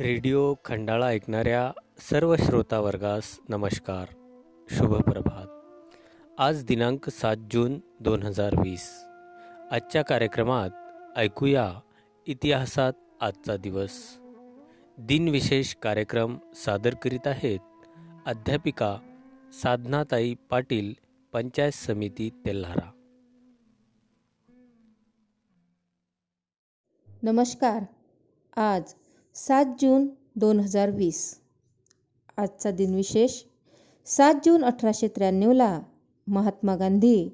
Radio Khandala ऐकणाऱ्या सर्व श्रोता वर्गास नमस्कार शुभप्रभात आज दिनांक सात जून दोन हजार वीस. आजच्या कार्यक्रमात ऐकूया इतिहासात आजचा दिवस. दिनविशेष कार्यक्रम सादर करीत आहेत अध्यापिका साधनाताई पाटील पंचायत समिती तेल्हारा. नमस्कार. आज सात जून दोन हजार वीस. आजचा दिनविशेष सात जून अठराशे त्र्याण्णवला महात्मा गांधी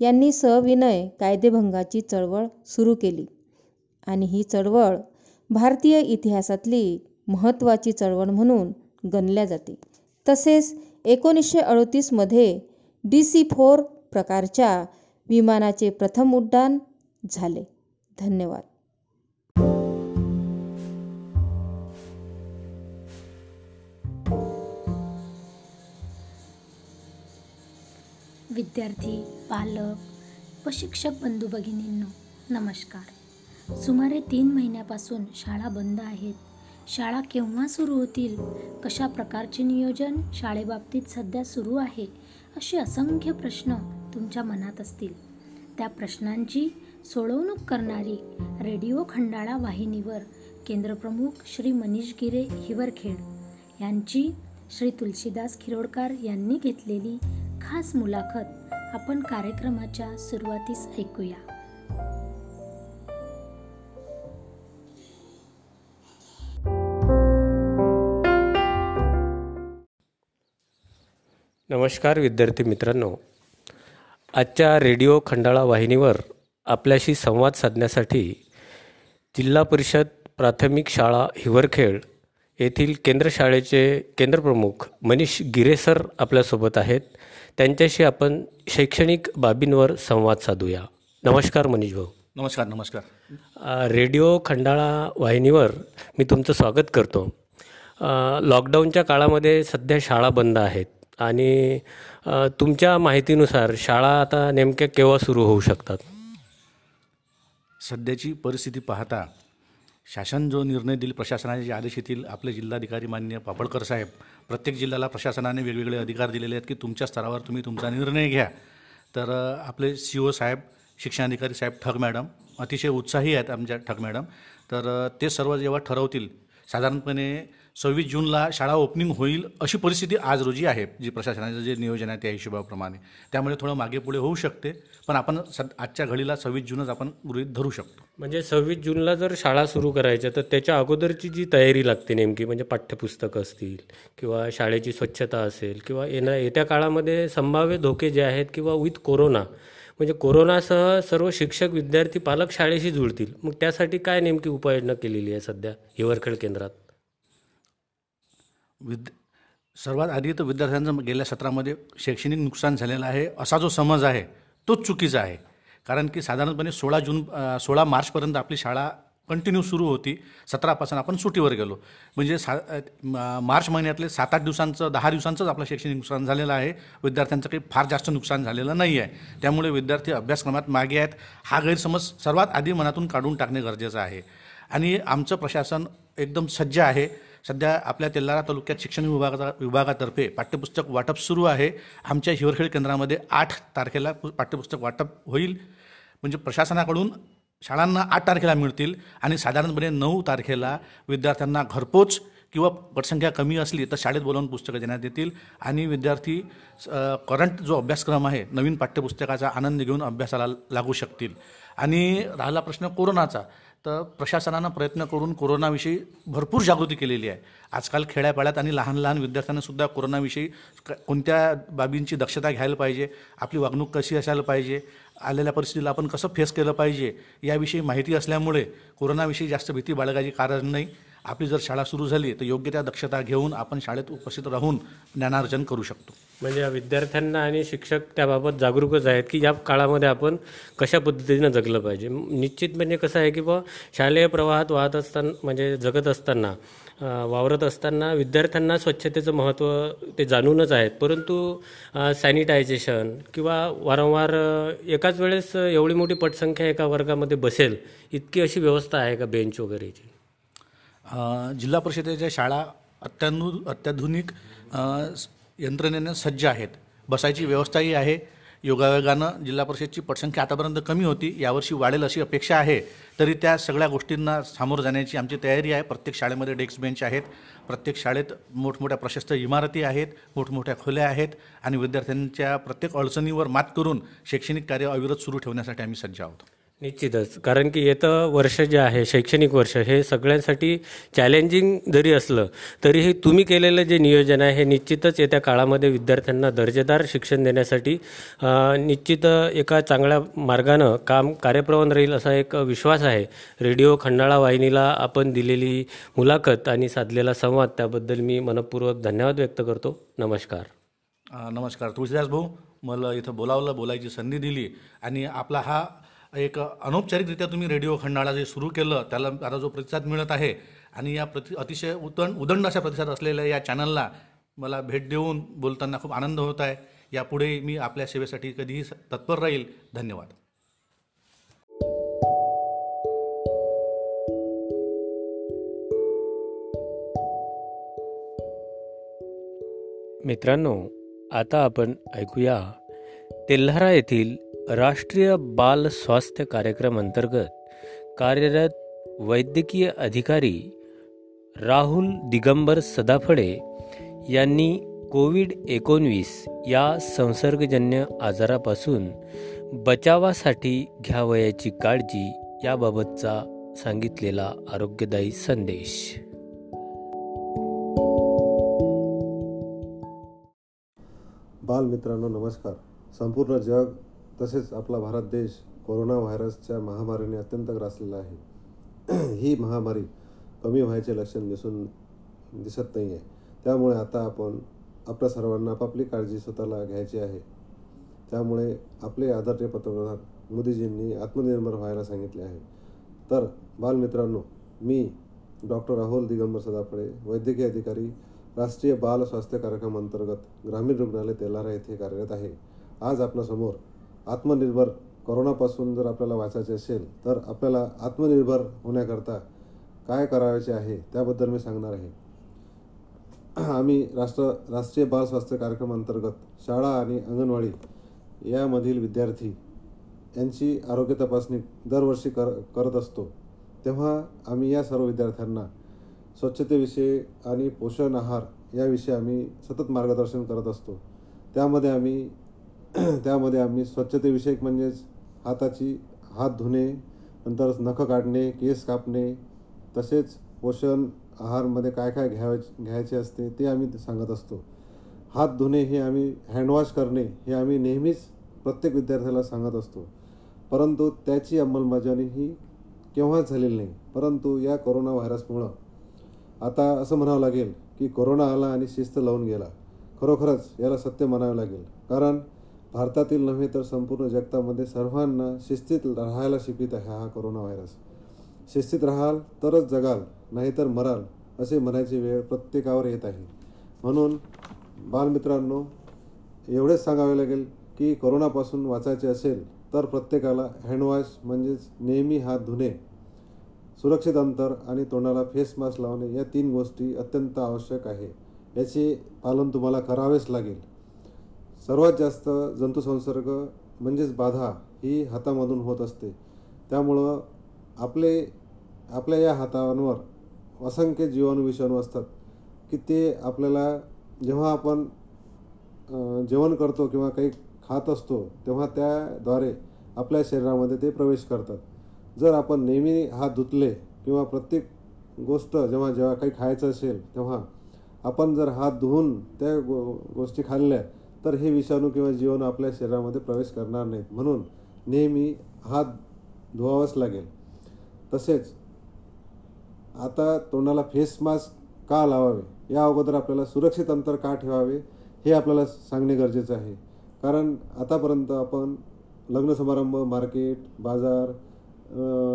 यांनी सविनय कायदेभंगाची चळवळ सुरू केली. आणि ही चळवळ भारतीय इतिहासातली महत्त्वाची चळवळ म्हणून गणल्या जाते. तसेच एकोणीसशे अडतीसमध्ये डी सी फोर प्रकारच्या विमानाचे प्रथम उड्डाण झाले. धन्यवाद. विद्यार्थी पालक व शिक्षक बंधू भगिनींनो नमस्कार. सुमारे तीन महिन्यापासून शाळा बंद आहेत. शाळा केव्हा सुरू होतील? कशा प्रकारचे नियोजन शाळेबाबतीत सध्या सुरू आहे? असे असंख्य प्रश्न तुमच्या मनात असतील. त्या प्रश्नांची सोडवणूक करणारी रेडिओ खंडाळा वाहिनीवर केंद्रप्रमुख श्री मनीष गिरे हिवरखेड यांची श्री तुलसीदास खिरोडकर यांनी घेतलेली खास मुलाखत आपण कार्यक्रमाच्या सुरुवातीस ऐकूया. नमस्कार विद्यार्थी मित्रांनो. आजच्या रेडिओ खंडाळा वाहिनीवर आपल्याशी संवाद साधण्यासाठी जिल्हा परिषद प्राथमिक शाळा हिवरखेड येथील केंद्र शाळेचे केंद्रप्रमुख मनीष गिरेसर आपल्यासोबत आहेत. त्यांच्याशी आपण शैक्षणिक बाबींवर संवाद साधूया. नमस्कार मनीष भाऊ. नमस्कार नमस्कार. रेडिओ खंडाळा वाहिनीवर मी तुमचं स्वागत करतो. लॉकडाऊनच्या काळामध्ये सध्या शाळा बंद आहेत आणि तुमच्या माहितीनुसार शाळा आता नेमक्या केव्हा सुरू होऊ शकतात? सध्याची परिस्थिती पाहता शासन जो निर्णय दिल प्रशासनाचे जे आदेश येतील आपले जिल्हाधिकारी मान्य पापडकर साहेब प्रत्येक जिल्ह्याला प्रशासनाने वेगवेगळे अधिकार दिलेले आहेत की तुमच्या स्तरावर तुम्ही तुमचा निर्णय घ्या. तर आपले सी ओ साहेब शिक्षणाधिकारी साहेब ठग मॅडम अतिशय उत्साही आहेत आमच्या ठग मॅडम. तर ते सर्व जेव्हा ठरवतील साधारणपणे सव्वीस जूनला शाळा ओपनिंग होईल अशी परिस्थिती आज रोजी आहे जी प्रशासनाचं जे नियोजन आहे त्या हिशोबाप्रमाणे. त्यामुळे थोडं मागे पुढे होऊ शकते पण आपण सद आजच्या घडीला सव्वीस जूनच आपण गृहित धरू शकतो. म्हणजे सव्वीस जूनला जर शाळा सुरू करायच्या तर त्याच्या अगोदरची जी तयारी लागते नेमकी म्हणजे पाठ्यपुस्तकं असतील किंवा शाळेची स्वच्छता असेल किंवा येणं येत्या काळामध्ये संभाव्य धोके जे आहेत किंवा विथ कोरोना म्हणजे कोरोनासह सर्व शिक्षक विद्यार्थी पालक शाळेशी जुळतील. मग त्यासाठी काय नेमकी उपाययोजना केलेली आहे सध्या हिवरखेड केंद्रात? विद सर्वात आधी तर विद्यार्थ्यांचं गेल्या सत्रामध्ये शैक्षणिक नुकसान झालेलं आहे. असा जो समज आहे तोच चुकीचा आहे. कारण की साधारणपणे सोळा जून सोळा मार्चपर्यंत आपली शाळा कंटिन्यू सुरू होती. सतरापासून आपण सुट्टीवर गेलो. म्हणजे सा मार्च महिन्यातले सात आठ दिवसांचं दहा दिवसांचंच आपलं शैक्षणिक नुकसान झालेलं आहे. विद्यार्थ्यांचं काही फार जास्त नुकसान झालेलं नाही आहे. त्यामुळे विद्यार्थी अभ्यासक्रमात मागे आहेत. हा गैरसमज सर्वात आधी मनातून काढून टाकणे गरजेचं आहे. आणि आमचं प्रशासन एकदम सज्ज आहे. सध्या आपल्या तेल्हारा तालुक्यात शिक्षण विभागा विभागातर्फे पाठ्यपुस्तक वाटप सुरू आहे. आमच्या हिवरखेड केंद्रामध्ये आठ तारखेला पु- पाठ्यपुस्तक वाटप होईल. म्हणजे प्रशासनाकडून शाळांना आठ तारखेला मिळतील आणि साधारणपणे नऊ तारखेला विद्यार्थ्यांना घरपोच किंवा पटसंख्या कमी असली तर शाळेत बोलावून पुस्तकं देण्यात येतील आणि विद्यार्थी करंट जो अभ्यासक्रम आहे नवीन पाठ्यपुस्तकाचा आनंद घेऊन अभ्यासाला लागू शकतील. आणि राहिला प्रश्न कोरोनाचा. तर प्रशासनानं प्रयत्न करून कोरोनाविषयी भरपूर जागृती केलेली आहे. आजकाल खेड्यापाड्यात आणि लहान लहान विद्यार्थ्यांनासुद्धा कोरोनाविषयी क- कोणत्या बाबींची दक्षता घ्यायला पाहिजे आपली वागणूक कशी असायला पाहिजे आलेल्या परिस्थितीला आपण कसं फेस केलं पाहिजे याविषयी माहिती असल्यामुळे कोरोनाविषयी जास्त भीती बाळगायची कारण नाही. आपली जर शाळा सुरू झाली तर योग्य त्या दक्षता घेऊन आपण शाळेत उपस्थित राहून ज्ञानार्जन करू शकतो. म्हणजे विद्यार्थ्यांना आणि शिक्षक त्याबाबत जागरूकच आहेत की या काळामध्ये आपण कशा पद्धतीनं जगलं पाहिजे. निश्चित म्हणजे कसं आहे की बा शालेय प्रवाहात वाहत असताना म्हणजे जगत असताना वावरत असताना विद्यार्थ्यांना स्वच्छतेचं महत्त्व ते जाणूनच आहेत. परंतु सॅनिटायझेशन किंवा वारंवार एकाच वेळेस एवढी मोठी पटसंख्या एका वर्गामध्ये बसेल इतकी अशी व्यवस्था आहे का बेंच वगैरेची? जिल्हा परिषदेच्या शाळा अत्यानु अत्याधुनिक यंत्रणेने सज्ज आहेत. बसायची व्यवस्थाही आहे. योगायोगानं जिल्हा परिषदची पटसंख्या आतापर्यंत कमी होती. यावर्षी वाढेल अशी अपेक्षा आहे. तरी त्या सगळ्या गोष्टींना सामोरं जाण्याची आमची तयारी आहे. प्रत्येक शाळेमध्ये डेस्क बेंच आहेत. प्रत्येक शाळेत मोठमोठ्या प्रशस्त इमारती आहेत. मोठमोठ्या खोल्या आहेत. आणि विद्यार्थ्यांच्या प्रत्येक अडचणीवर मात करून शैक्षणिक कार्य अविरत सुरू ठेवण्यासाठी आम्ही सज्ज आहोत. निश्चितच. कारण की येतं वर्ष जे आहे शैक्षणिक वर्ष हे सगळ्यांसाठी चॅलेंजिंग जरी असलं तरीही तुम्ही केलेलं जे नियोजन आहे हे निश्चितच येत्या काळामध्ये विद्यार्थ्यांना दर्जेदार शिक्षण देण्यासाठी निश्चित एका चांगल्या मार्गानं काम कार्यप्रवण राहील असा एक विश्वास आहे. रेडिओ खंडाळा वाहिनीला आपण दिलेली मुलाखत आणि साधलेला संवाद त्याबद्दल मी मनपूर्वक धन्यवाद व्यक्त करतो. नमस्कार. नमस्कार. तुळशीदास भाऊ मला इथं बोलावलं बोलायची संधी दिली आणि आपला हा एक अनौपचारिकरित्या तुम्ही रेडिओ खंडाळा जे सुरू केलं त्याला आता जो प्रतिसाद मिळत आहे आणि या प्रति अतिशय उदंड उदंड असा प्रतिसाद असलेल्या या चॅनलला मला भेट देऊन बोलताना खूप आनंद होत आहे. यापुढे मी आपल्या सेवेसाठी कधीही तत्पर राहील. धन्यवाद. मित्रांनो आता आपण ऐकूया तेल्हारा येथील राष्ट्रीय बाल स्वास्थ्य कार्यक्रम अंतर्गत कार्यरत वैद्यकीय अधिकारी राहुल दिगंबर सदाफळे यांनी कोविड एकोणवीस या संसर्गजन्य आजारापासून बचावासाठी घ्यावयाची काळजी याबाबतचा सांगितलेला आरोग्यदायी संदेश. बालमित्रांनो नमस्कार. संपूर्ण जग तसेच आपला भारत देश कोरोना व्हायरसच्या महामारीने अत्यंत ग्रासलेला आहे. ही महामारी कमी व्हायचे लक्षण दिसून दिसत नाही आहे त्यामुळे आता आपण आपल्या सर्वांना आपापली काळजी स्वतःला घ्यायची आहे. त्यामुळे आपले आदरणीय पंतप्रधान मोदीजींनी आत्मनिर्भर व्हायला सांगितले आहे. तर बालमित्रांनो मी डॉक्टर राहुल दिगंबर सदाफळे वैद्यकीय अधिकारी राष्ट्रीय बाल स्वास्थ्य कार्यक्रम अंतर्गत ग्रामीण रुग्णालय तेलारा येथे कार्यरत आहे. आज आपल्यासमोर आत्मनिर्भर करोनापासून जर आपल्याला वाचायचे असेल तर आपल्याला आत्मनिर्भर होण्याकरता काय करायचे आहे त्याबद्दल मी सांगणार आहे. आम्ही राष्ट्र राष्ट्रीय बाल स्वास्थ्य कार्यक्रम अंतर्गत शाळा आणि अंगणवाडी यामधील विद्यार्थी यांची आरोग्य तपासणी दरवर्षी कर करत असतो. तेव्हा आम्ही या सर्व विद्यार्थ्यांना स्वच्छतेविषयी आणि पोषण आहार याविषयी आम्ही सतत मार्गदर्शन करत असतो. त्यामध्ये आम्ही त्यामध्ये आम्ही स्वच्छतेविषयक म्हणजेच हाताची हात धुणे नंतर नखं काढणे केस कापणे तसेच पोषण आहारमध्ये काय काय घ्याव घ्यायचे असते ते आम्ही सांगत असतो. हात धुणे हे आम्ही हँडवॉश करणे हे आम्ही नेहमीच प्रत्येक विद्यार्थ्याला सांगत असतो. परंतु त्याची अंमलबजावणी ही केव्हाच झालेली नाही. परंतु या कोरोना व्हायरसमुळं आता असं म्हणावं लागेल की कोरोना आला आणि शिस्त लावून गेला. खरोखरच याला सत्य म्हणावं लागेल. कारण भारतातील नव्हे तर संपूर्ण जगतामध्ये सर्वांना शिस्तीत राहायला शिकवित आहे हा कोरोना व्हायरस शिस्तीत राहाल तरच जगाल नाहीतर मराल असे म्हणायची वेळ प्रत्येकावर येत आहे. म्हणून बालमित्रांनो एवढेच सांगावे लागेल की कोरोनापासून वाचायचे असेल तर प्रत्येकाला हँडवॉश म्हणजेच नेहमी हात धुणे सुरक्षित अंतर आणि तोंडाला फेस मास्क लावणे या तीन गोष्टी अत्यंत आवश्यक आहे. याचे पालन तुम्हाला करावेच लागेल. सर्वात जास्त जंतुसंसर्ग म्हणजेच बाधा ही हातामधून होत असते. त्यामुळं आपले आपल्या या हातांवर असंख्य जीवाणू विषाणू असतात की ते आपल्याला जेव्हा आपण जेवण करतो किंवा काही खात असतो तेव्हा त्याद्वारे आपल्या शरीरामध्ये ते प्रवेश करतात. जर आपण नेहमी हात धुतले किंवा प्रत्येक गोष्ट जेव्हा जेव्हा काही खायचं असेल तेव्हा आपण जर हात धुवून त्या गो गोष्टी खाल्ल्या तर हे विषाणू किंवा जीवाणू आपल्या शरीरामध्ये प्रवेश करणार नाहीत. म्हणून नेहमी हात धुवावाच लागेल. तसेच आता तोंडाला फेस मास्क का लावावे? या अगोदर आपल्याला सुरक्षित अंतर का ठेवावे? हे आपल्याला सांगणे गरजेचं आहे. कारण आतापर्यंत आपण लग्न समारंभ मार्केट बाजार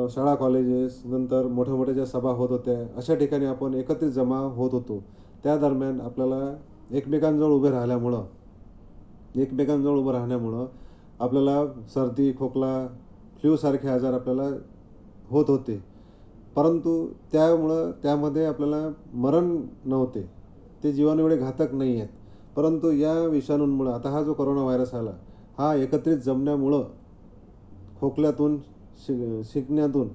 शाळा कॉलेजेस नंतर मोठ्या मोठ्या ज्या सभा होत होत्या अशा ठिकाणी आपण एकत्रित जमा होत होतो. त्या दरम्यान आपल्याला एकमेकांजवळ उभे राहिल्यामुळं एकमेकांजवळ उभं राहण्यामुळं आपल्याला सर्दी खोकला फ्ल्यूसारखे आजार आपल्याला होत होते. परंतु त्यामुळं त्यामध्ये आपल्याला मरण नव्हते. ते जीवाणू एवढे घातक नाही आहेत परंतु या विषाणूंमुळं आता हा जो कोरोना व्हायरस आला हा एकत्रित जमण्यामुळं खोकल्यातून शि शिकण्यातून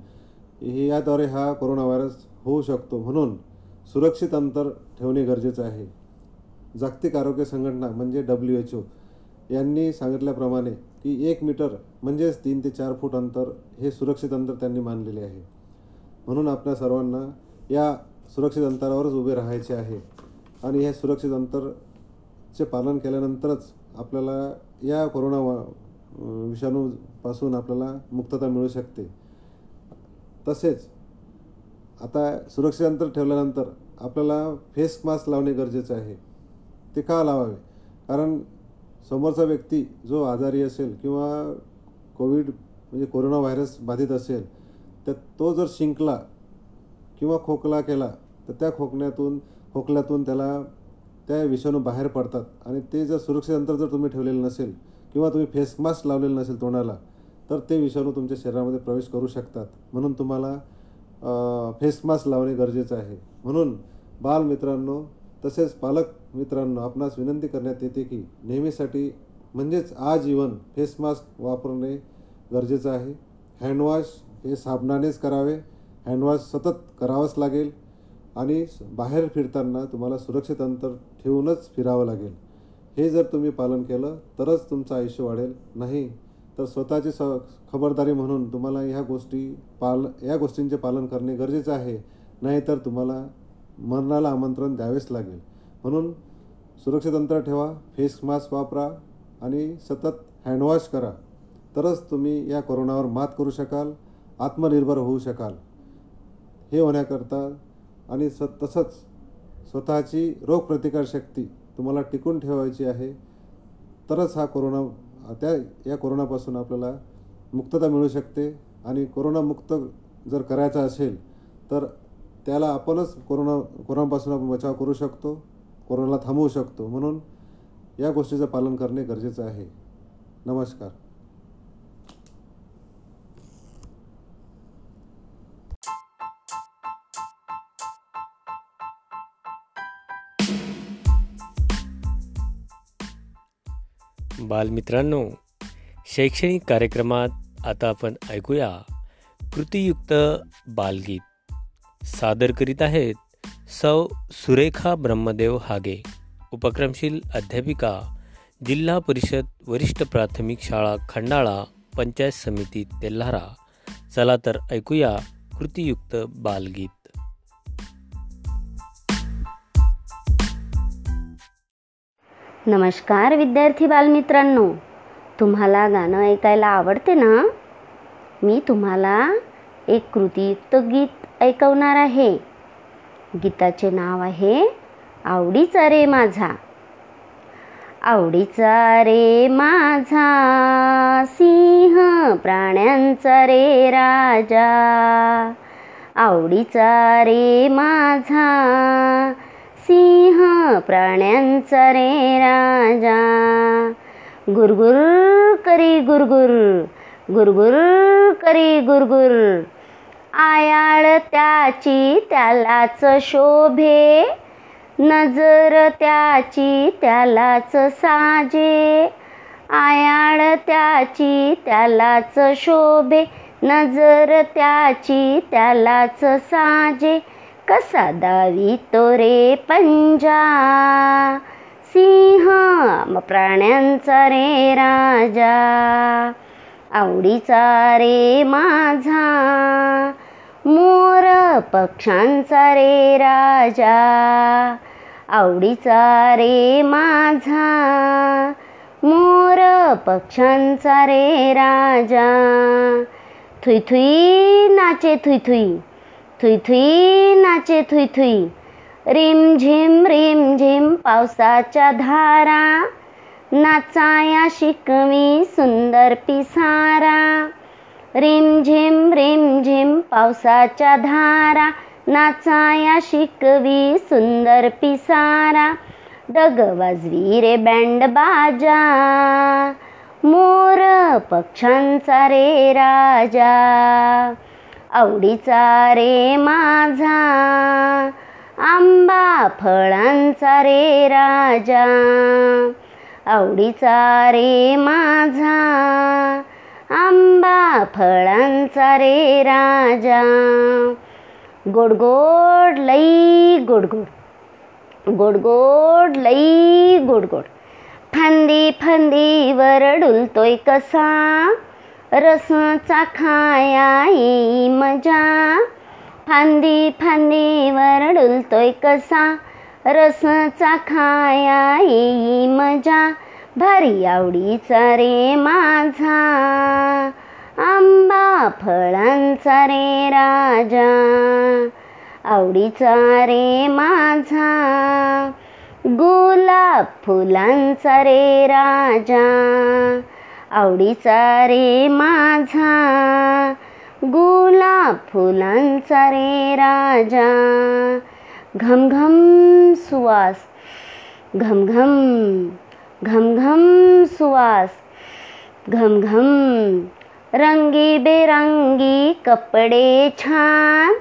हे याद्वारे हा कोरोना व्हायरस होऊ शकतो. म्हणून सुरक्षित अंतर ठेवणे गरजेचं आहे. जागतिक आरोग्य संघटना म्हणजे डब्ल्यू एच ओ यांनी सांगितल्याप्रमाणे की एक मीटर म्हणजेच तीन ते चार फूट अंतर हे सुरक्षित अंतर त्यांनी मानलेले आहे. म्हणून आपल्या सर्वांना या सुरक्षित अंतरावरच उभे राहायचे आहे आणि हे सुरक्षित अंतरचे पालन केल्यानंतरच आपल्याला या कोरोना वा विषाणूपासून आपल्याला मुक्तता मिळू शकते. तसेच आता सुरक्षित अंतर ठेवल्यानंतर आपल्याला फेस मास्क लावणे गरजेचं आहे. ते का लावावे? कारण समोरचा व्यक्ती जो आजारी असेल किंवा कोविड म्हणजे कोरोना व्हायरस बाधित असेल तर तो जर शिंकला किंवा खोकला केला तर त्या खोकण्यातून खोकल्यातून त्याला त्या विषाणू बाहेर पडतात. आणि ते जर सुरक्षित अंतर जर तुम्ही ठेवलेलं नसेल किंवा तुम्ही फेस मास्क लावलेलं नसेल तोंडाला तर ते विषाणू तुमच्या शरीरामध्ये प्रवेश करू शकतात. म्हणून तुम्हाला फेस मास्क लावणे गरजेचं आहे. म्हणून बालमित्रांनो तसेच पालक मित्रांनो आपणास विनंती करण्यात येते की नेहमीसाठी म्हणजेच आजीवन फेस मास्क वापरणे गरजेचं आहे. हँडवॉश हे साबणानेच करावे. हँडवॉश सतत करावंच लागेल आणि बाहेर फिरताना तुम्हाला सुरक्षित अंतर ठेवूनच फिरावं लागेल. हे जर तुम्ही पालन केलं तरच तुमचं आयुष्य वाढेल. नाही तर स्वतःची स खबरदारी म्हणून तुम्हाला ह्या गोष्टी पाल या गोष्टींचे पालन करणे गरजेचं आहे. नाहीतर तुम्हाला मरणाला आमंत्रण द्यावेच लागेल. म्हणून सुरक्षित अंतर ठेवा फेस मास्क वापरा आणि सतत हँडवॉश करा. तरच तुम्ही या कोरोनावर मात करू शकाल आत्मनिर्भर होऊ शकाल. हे होण्याकरता आणि स तसंच स्वतःची रोगप्रतिकारशक्ती तुम्हाला टिकून ठेवायची आहे तरच हा कोरोना त्या या कोरोनापासून आपल्याला मुक्तता मिळू शकते आणि कोरोनामुक्त जर करायचा असेल तर त्याला आपणच कोरोना कोरोनापासून आपण बचाव करू शकतो. कोरोनाला थांबवू शकतो. म्हणून या गोष्टीचं पालन करणे गरजेचं आहे. नमस्कार. बालमित्रांनो शैक्षणिक कार्यक्रमात आता आपण ऐकूया कृतीयुक्त बालगीत. सादर करीत आहेत सौ सुरेखा ब्रह्मदेव हागे उपक्रमशील अध्यापिका जिल्हा परिषद वरिष्ठ प्राथमिक शाळा खंडाळा पंचायत समिती तेल्हारा. चला तर ऐकूया कृतीयुक्त बालगीत. नमस्कार विद्यार्थी बालमित्रांनो. तुम्हाला गाणं ऐकायला आवडते ना? मी तुम्हाला एक कृतीयुक्त गीत ऐकवणार आहे. गीताचे नाव आहे आवडीचा रे माझा. आवडीचा रे माझा सिंह प्राण्यांचा रे राजा. आवडीचा रे माझा सिंह प्राण्यांचा रे राजा. गुरगुर करी गुरगुर गुरगुर करी गुरगुर आयाळ त्याची त्यालाच शोभे. नजर त्याची त्यालाच साजे. आयाळ त्याची त्यालाच शोभे. नजर त्याची त्यालाच साजे. कसा दावी तो रे पंजा? सिंह प्राण्यांचा रे राजा. आवडीचा रे माझा. मोर पक्षांचा रे राजा. आवडीचा रे माझा. मोर पक्षांचा रे राजा. थुई थुई नाचे थुई थुई. थुई थुई नाचे थुई थुई. रिम झिम रिम झिम पावसाच्या धारा. नाचाया शिकवी सुंदर पिसारा. रिम झिम रिम झिम पावसाच्या धारा. नाचाया शिकवी सुंदर पिसारा. डग वाजवी रे बँड बाजा. मोर पक्ष्यांचा रे राजा. आवडीचा रे माझा. आंबा फळांचा रे राजा. आवडीचा रे माझा आंबा फळांचा रे राजा. गोड गोड लई गोड गोड गोड गोड लई गोड गोड. फांदी फांदीवर डुलतोय कसा रसचा खायाई मजा. फांदी फांदीवर डुलतोय कसा रसचा खाया येई मजा भारी आवडीचा रे माझा. आंबा फळांचा रे राजा आवडीचा रे माझा. गुलाब फुलांचा रे राजा आवडीचा रे माझा. गुलाब फुलांचा रे राजा घमघम सुवास घमघम घमघम सुवास घमघम रंगीबेरंगी कपडे छान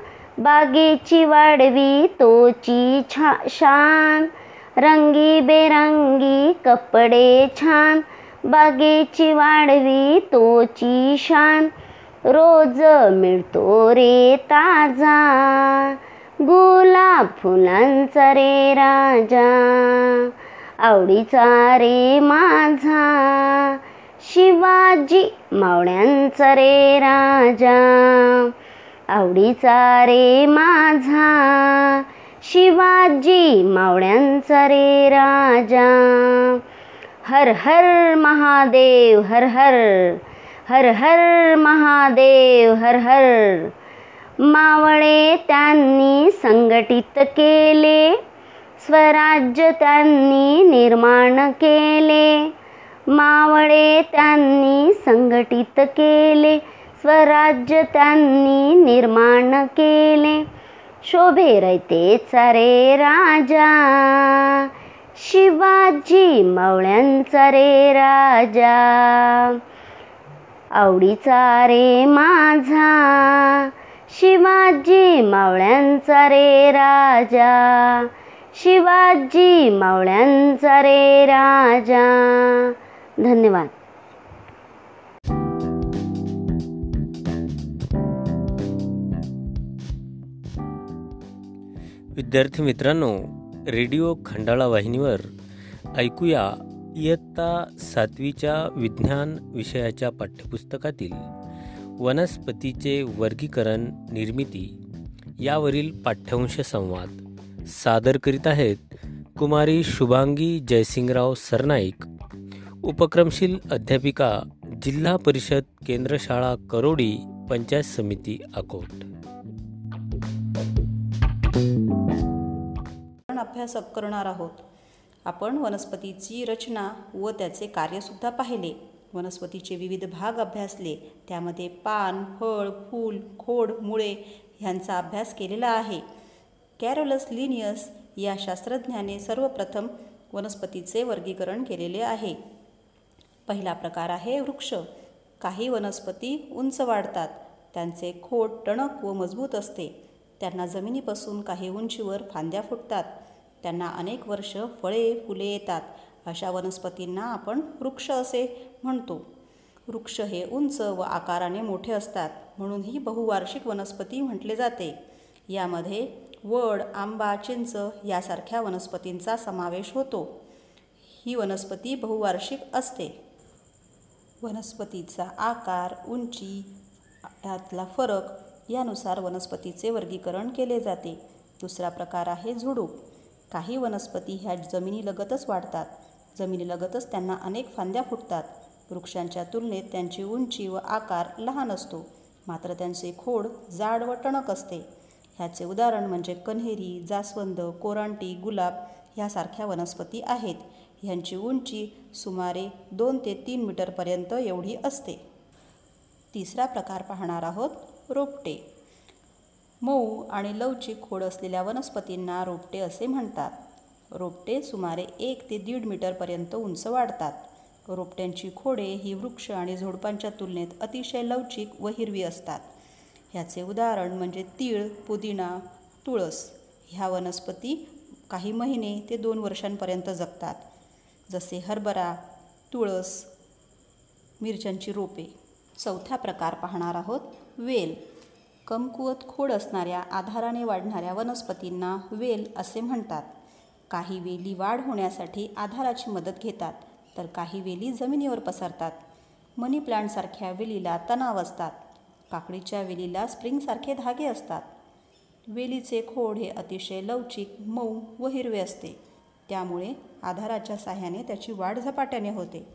बागेची वाढवी तोची छा शान रंगीबेरंगी कपडे छान बागेची वाढवी तोची शान रोज मिळतो रे ताजा गुलाब फुलांचा रे राजा आवडीचा रे माझा शिवाजी मावळ्यांचा रे राजा आवडीचा रे माझा शिवाजी मावळ्यांचा रे राजा. हर हर महादेव हर हर हर हर महादेव हर हर मावळे त्यांनी संघटित केले. स्वराज्य त्यांनी निर्माण केले. मावळे त्यांनी संघटित केले. स्वराज्य त्यांनी निर्माण केले. शोभे रयतेचा रे राजा. शिवाजी मावळ्यांचा रे राजा. आवडीचा रे माझा. शिवाजी मावळ्यांचा रे राजा. शिवाजी मावळ्यांचा रे राजा. धन्यवाद. विद्यार्थी मित्रांनो रेडिओ खंडाळा वाहिनीवर ऐकूया इयत्ता सातवीच्या विज्ञान विषयाच्या पाठ्यपुस्तकातील वनस्पतीचे वर्गीकरण निर्मिती यावरील पाठ्यांश संवाद सादर करीत आहेत कुमारी शुभांगी जयसिंगराव सरनाईक उपक्रमशील अध्यापिका जिल्हा परिषद केंद्रशाळा करोडी पंचायत समिती अकोट. अभ्यास करणार आहोत. आपण वनस्पतीची रचना व त्याचे कार्यसुद्धा पाहिले. वनस्पतीचे विविध भाग अभ्यासले. त्यामध्ये पान फळ फूल खोड मुळे ह्यांचा अभ्यास केलेला आहे. कॅरोलस लिनियस या शास्त्रज्ञाने सर्वप्रथम वनस्पतीचे वर्गीकरण केलेले आहे. पहिला प्रकार आहे वृक्ष. काही वनस्पती उंच वाढतात. त्यांचे खोड टणक व मजबूत असते. त्यांना जमिनीपासून काही उंचीवर फांद्या फुटतात. त्यांना अनेक वर्ष फळे फुले येतात. अशा वनस्पतींना आपण वृक्ष असे म्हणतो. वृक्ष हे उंच व आकाराने मोठे असतात म्हणून ही बहुवार्षिक वनस्पती म्हटले जाते. यामध्ये वड आंबा चिंच यासारख्या वनस्पतींचा समावेश होतो. ही वनस्पती बहुवार्षिक असते. वनस्पतीचा आकार उंची यातला फरक यानुसार वनस्पतीचे वर्गीकरण केले जाते. दुसरा प्रकार आहे झुडूप. काही वनस्पती ह्या जमिनीलगतच वाढतात. जमिनीलगतच त्यांना अनेक फांद्या फुटतात. वृक्षांच्या तुलनेत त्यांची उंची व आकार लहान असतो. मात्र त्यांचे खोड जाड व टणक असते. ह्याचे उदाहरण म्हणजे कन्हेरी जास्वंद कोरांटी गुलाब ह्यासारख्या वनस्पती आहेत. ह्यांची उंची सुमारे दोन ते तीन मीटरपर्यंत एवढी असते. तिसरा प्रकार पाहणार आहोत रोपटे. मऊ आणि लवचिक खोड असलेल्या वनस्पतींना रोपटे असे म्हणतात. रोपटे सुमारे एक ते दीड मीटरपर्यंत उंच वाढतात. रोपट्यांची खोडे ही वृक्ष आणि झुडपांच्या तुलनेत अतिशय लवचिक व हिरवी असतात. ह्याचे उदाहरण म्हणजे तीळ पुदिना तुळस ह्या वनस्पती काही महिने ते दोन वर्षांपर्यंत जगतात. जसे हरभरा तुळस मिरच्यांची रोपे. चौथा प्रकार पाहणार आहोत वेल. कमकुवत खोड असणाऱ्या आधाराने वाढणाऱ्या वनस्पतींना वेल असे म्हणतात. काही वेली वाढ होण्यासाठी आधाराची मदत घेतात तर काही वेली जमिनीवर पसरतात. मनी प्लांटसारख्या वेलीला तणाव असतात. काकडीच्या वेलीला स्प्रिंगसारखे धागे असतात. वेलीचे खोड हे अतिशय लवचिक मऊ व हिरवे असते. त्यामुळे आधाराच्या साह्याने त्याची वाढ झपाट्याने होते.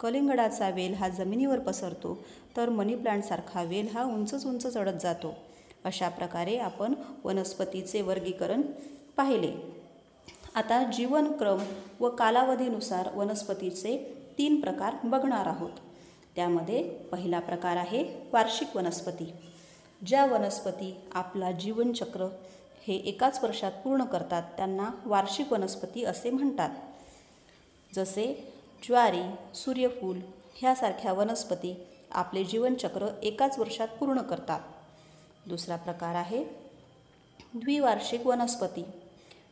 कलिंगडाचा वेल हा जमिनीवर पसरतो तर मनी प्लांटसारखा वेल हा उंचच उंच चढत जातो. अशा प्रकारे आपण वनस्पतीचे वर्गीकरण पाहिले. आता जीवनक्रम व कालावधीनुसार वनस्पतीचे तीन प्रकार बघणार आहोत. त्यामध्ये पहिला प्रकार आहे वार्षिक वनस्पती. ज्या वनस्पती आपला जीवनचक्र हे एकाच वर्षात पूर्ण करतात त्यांना वार्षिक वनस्पती असे म्हणतात. जसे ज्वारी सूर्यफूल ह्यासारख्या वनस्पती आपले जीवनचक्र एकाच वर्षात पूर्ण करतात. दुसरा प्रकार आहे द्विवार्षिक वनस्पती.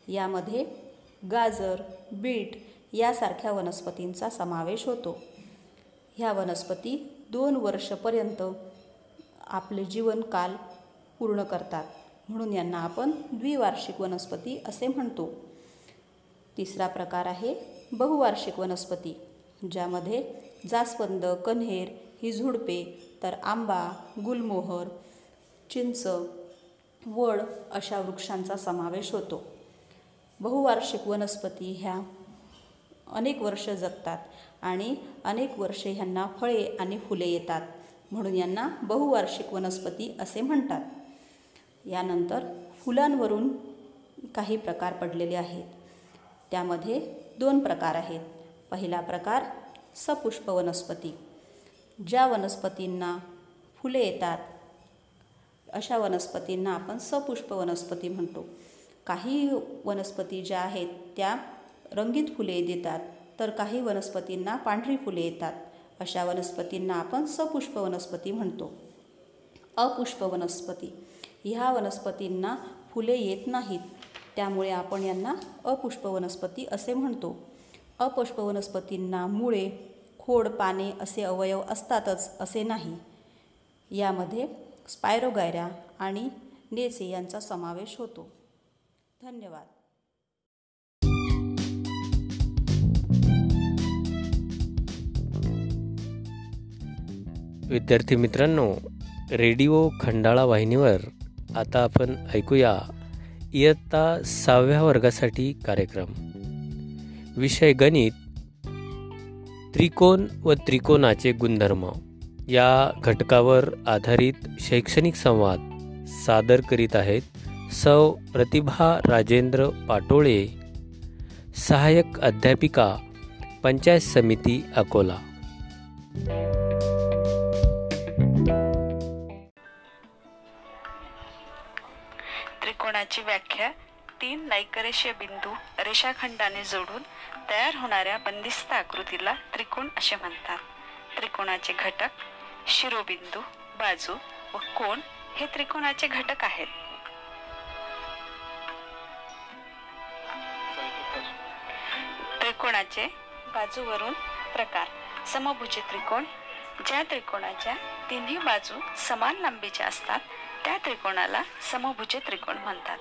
यामध्ये गाजर बीट यासारख्या वनस्पतींचा समावेश होतो. ह्या वनस्पती दोन वर्षपर्यंत आपले जीवनकाल पूर्ण करतात. म्हणून यांना आपण द्विवार्षिक वनस्पती असे म्हणतो. तिसरा प्रकार आहे बहुवार्षिक वनस्पती ज्यामध्ये जास्वंद कन्हेर ही झुडपे तर आंबा गुलमोहर चिंच वड अशा वृक्षांचा समावेश होतो. बहुवार्षिक वनस्पती ह्या अनेक वर्ष जगतात आणि अनेक वर्षे ह्यांना फळे आणि फुले येतात म्हणून यांना बहुवार्षिक वनस्पती असे म्हणतात. यानंतर फुलांवरून काही प्रकार पडलेले आहेत. त्यामध्ये दोन प्रकार आहेत. पहिला प्रकार सपुष्प वनस्पती ज्या वनस्पतींना फुले येतात अशा वनस्पतींना आपण सपुष्प वनस्पती म्हणतो. काही वनस्पती ज्या आहेत त्या रंगीत फुले देतात तर काही वनस्पतींना पांढरी फुले येतात. अशा वनस्पतींना आपण सपुष्प वनस्पती म्हणतो. अपुष्प वनस्पती. ह्या वनस्पतींना फुले येत नाहीत त्यामुळे आपण यांना अपुष्प वनस्पती असे म्हणतो. अपुष्प वनस्पतींना मुळे खोड पाने असे अवयव असतातच असे नाही. यामध्ये स्पायरोगायऱ्या आणि नेसे यांचा समावेश होतो. धन्यवाद. विद्यार्थी मित्रांनो रेडिओ खंडाळा वाहिनीवर आता आपण ऐकूया इयत्ता सहाव्या वर्गासाठी कार्यक्रम. विषय गणित त्रिकोण व त्रिकोणाचे गुणधर्म. या घटकावर आधारित शैक्षणिक संवाद सादर करीत आहेत सौ प्रतिभा राजेंद्र पाटोळे सहाय्यक अध्यापिका पंचायत समिती अकोला. त्रिकोणाची व्याख्या तीन नैकरेशीय बिंदू रेषाखंडाने जोडून तयार होणाऱ्या बंदिस्त आकृतीला त्रिकोण असे म्हणतात. त्रिकोणाचे घटक शिरोबिंदू बाजू व कोण हे त्रिकोणाचे घटक आहेत. त्रिकोणाचे बाजूवरून प्रकार. समभुज त्रिकोण ज्या त्रिकोणाच्या तिन्ही बाजू समान लांबीच्या असतात त्या त्रिकोणाला समभुज त्रिकोण म्हणतात.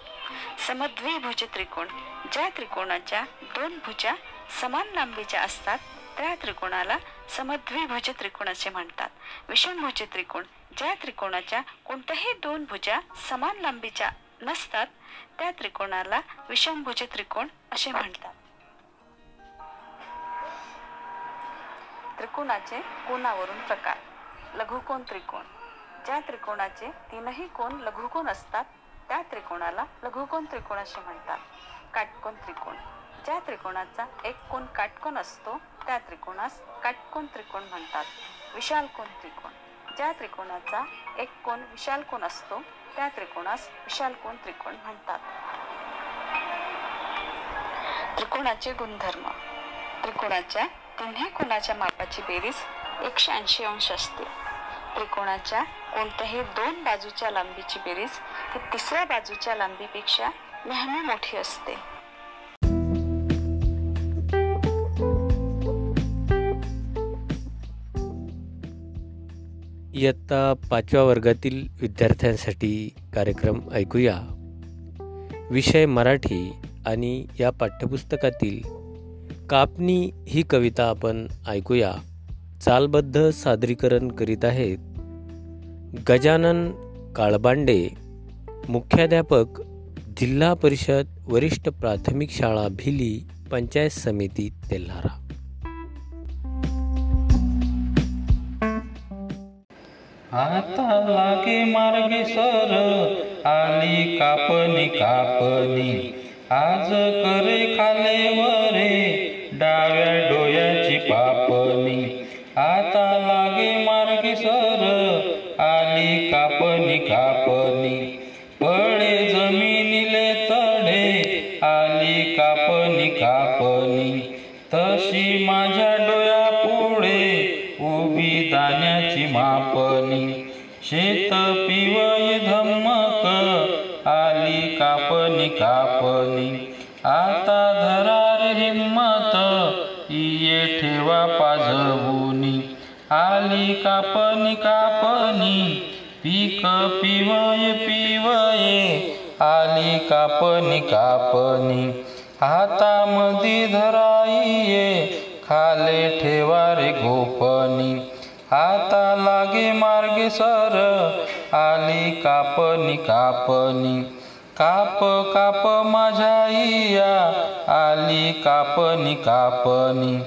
समद्विभुज त्रिकोण ज्या त्रिकोणाच्या दोन भुजा समान लांबीच्या असतात त्या त्रिकोणाला समद्विभुज त्रिकोण असे म्हणतात. विषमभुज त्रिकोण ज्या त्रिकोणाच्या कोणत्याही दोन भुजा समान लांबीच्या नसतात त्या त्रिकोणाला विषमभुज त्रिकोण असे म्हणतात. त्रिकोणाचे कोणावरून प्रकार. लघुकोण त्रिकोण. ज्या त्रिकोणाचे तीनही कोण लघुकोण असतात त्या त्रिकोणाला लघुकोण त्रिकोण असे म्हणतात. काटकोण त्रिकोण. ज्या त्रिकोणाचा एक कोण काटकोण असतो त्या त्रिकोणास काटकोण त्रिकोण म्हणतात. विशाल कोण त्रिकोण. ज्या त्रिकोणाचा एक कोण विशाल कोण असतो त्या त्रिकोणास विशाल कोण त्रिकोण म्हणतात. त्रिकोणाचे गुणधर्म. त्रिकोणाच्या तिन्ही कोणाच्या मापाची बेरीज एकशे ऐंशी अंश असते? त्रिकोणाच्या कोणत्याही दोन बाजूच्या लांबीची बेरीज ही तिसऱ्या बाजूच्या लांबीपेक्षा नेहमी मोठी असते. इयत्ता पाचव्या वर्गातील विद्यार्थ्यांसाठी कार्यक्रम ऐकूया. विषय मराठी आणि या पाठ्यपुस्तकातील कापणी ही कविता आपण ऐकूया. चालबद्ध सादरीकरण करीत आहेत गजानन काळबांडे मुख्याध्यापक जिल्हा परिषद वरिष्ठ प्राथमिक शाळा भिली पंचायत समिती तेल्हारा. आता लागे मार्गे सर आली कापणी कापणी. आज करे खाले वरे डाव्या डोळ्याची पापणी आता लागे मार्गे सर आली कापणी कापणी. पडे जमिनीले तडे आली कापणी कापणी. तशी माझ्या डोळ्या पुढे उभी दाण्याची मापणी. शेत कापणी कापणी. पीक पिवय पिवये आली कापणी कापणी. हातामधी धराईये. खाले ठेवारे गोपनी आता लागे मार्गे सर. आली कापणी कापणी. काप काप माझ्या इया आली कापणी कापणी.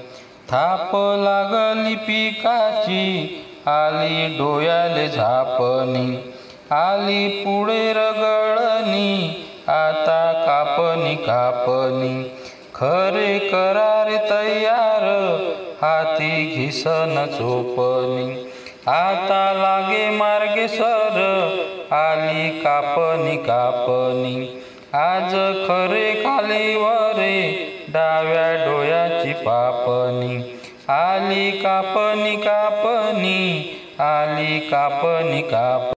थाप लागली पिकाची. आली डोळ्याले झापणी आली पुढे रगळणी आता कापणी कापणी. खरे करारे तयार हाती घिसन चोपणी आता लागे मार्गे सर आली कापणी कापणी. आज खरे खाली वरे डाव्या डोळ्याची पापणी. आली कापणी कापणी आली कापणी काप